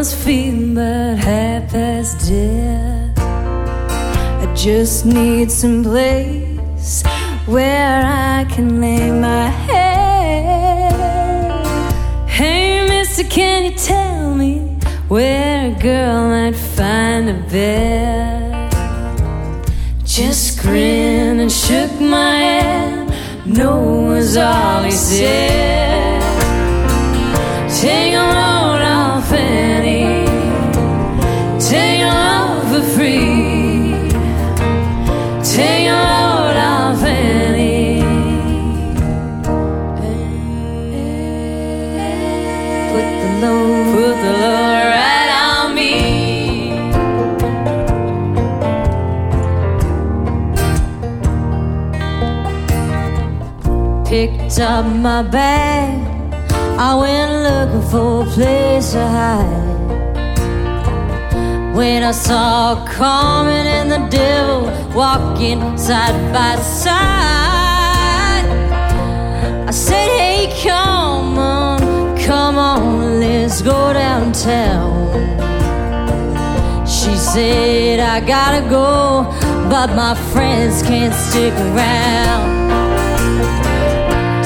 was feeling about half past dead. I just need some place where I can lay my head. Hey, mister, can you tell me where a girl might find a bed? Just grinned and shook my head. No was all he said. Picked up my bag. I went looking for a place to hide. When I saw Carmen and the devil walking side by side, I said, Hey, come on, come on, let's go downtown. She said, I gotta go, but my friends can't stick around.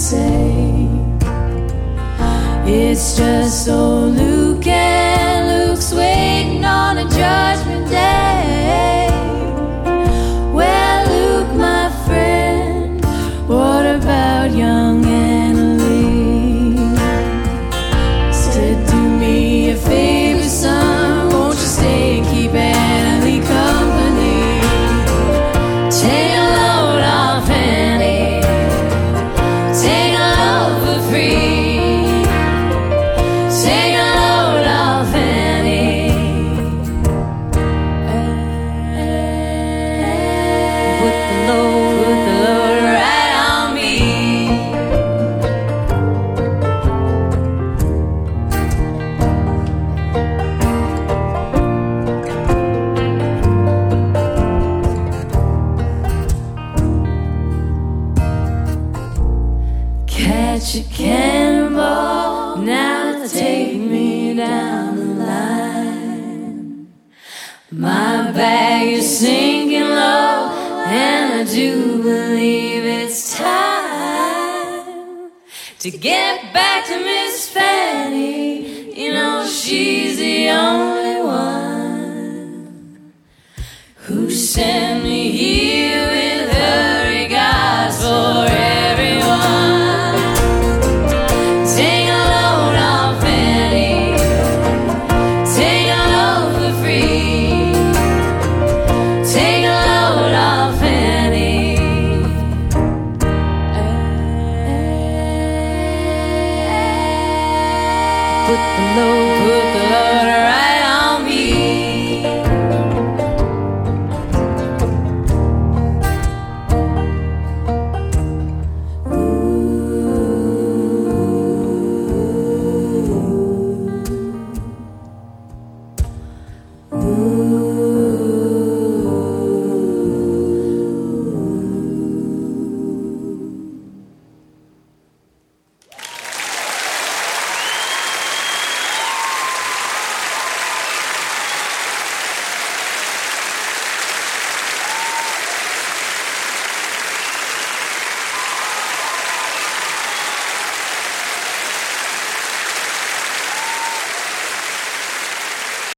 say. It's just old Luke and Luke's waiting Catch a cannonball, now take me down the line. My bag is sinking low, and I do believe it's time to get back to Miss Fanny. You know, she's the only one who sent me here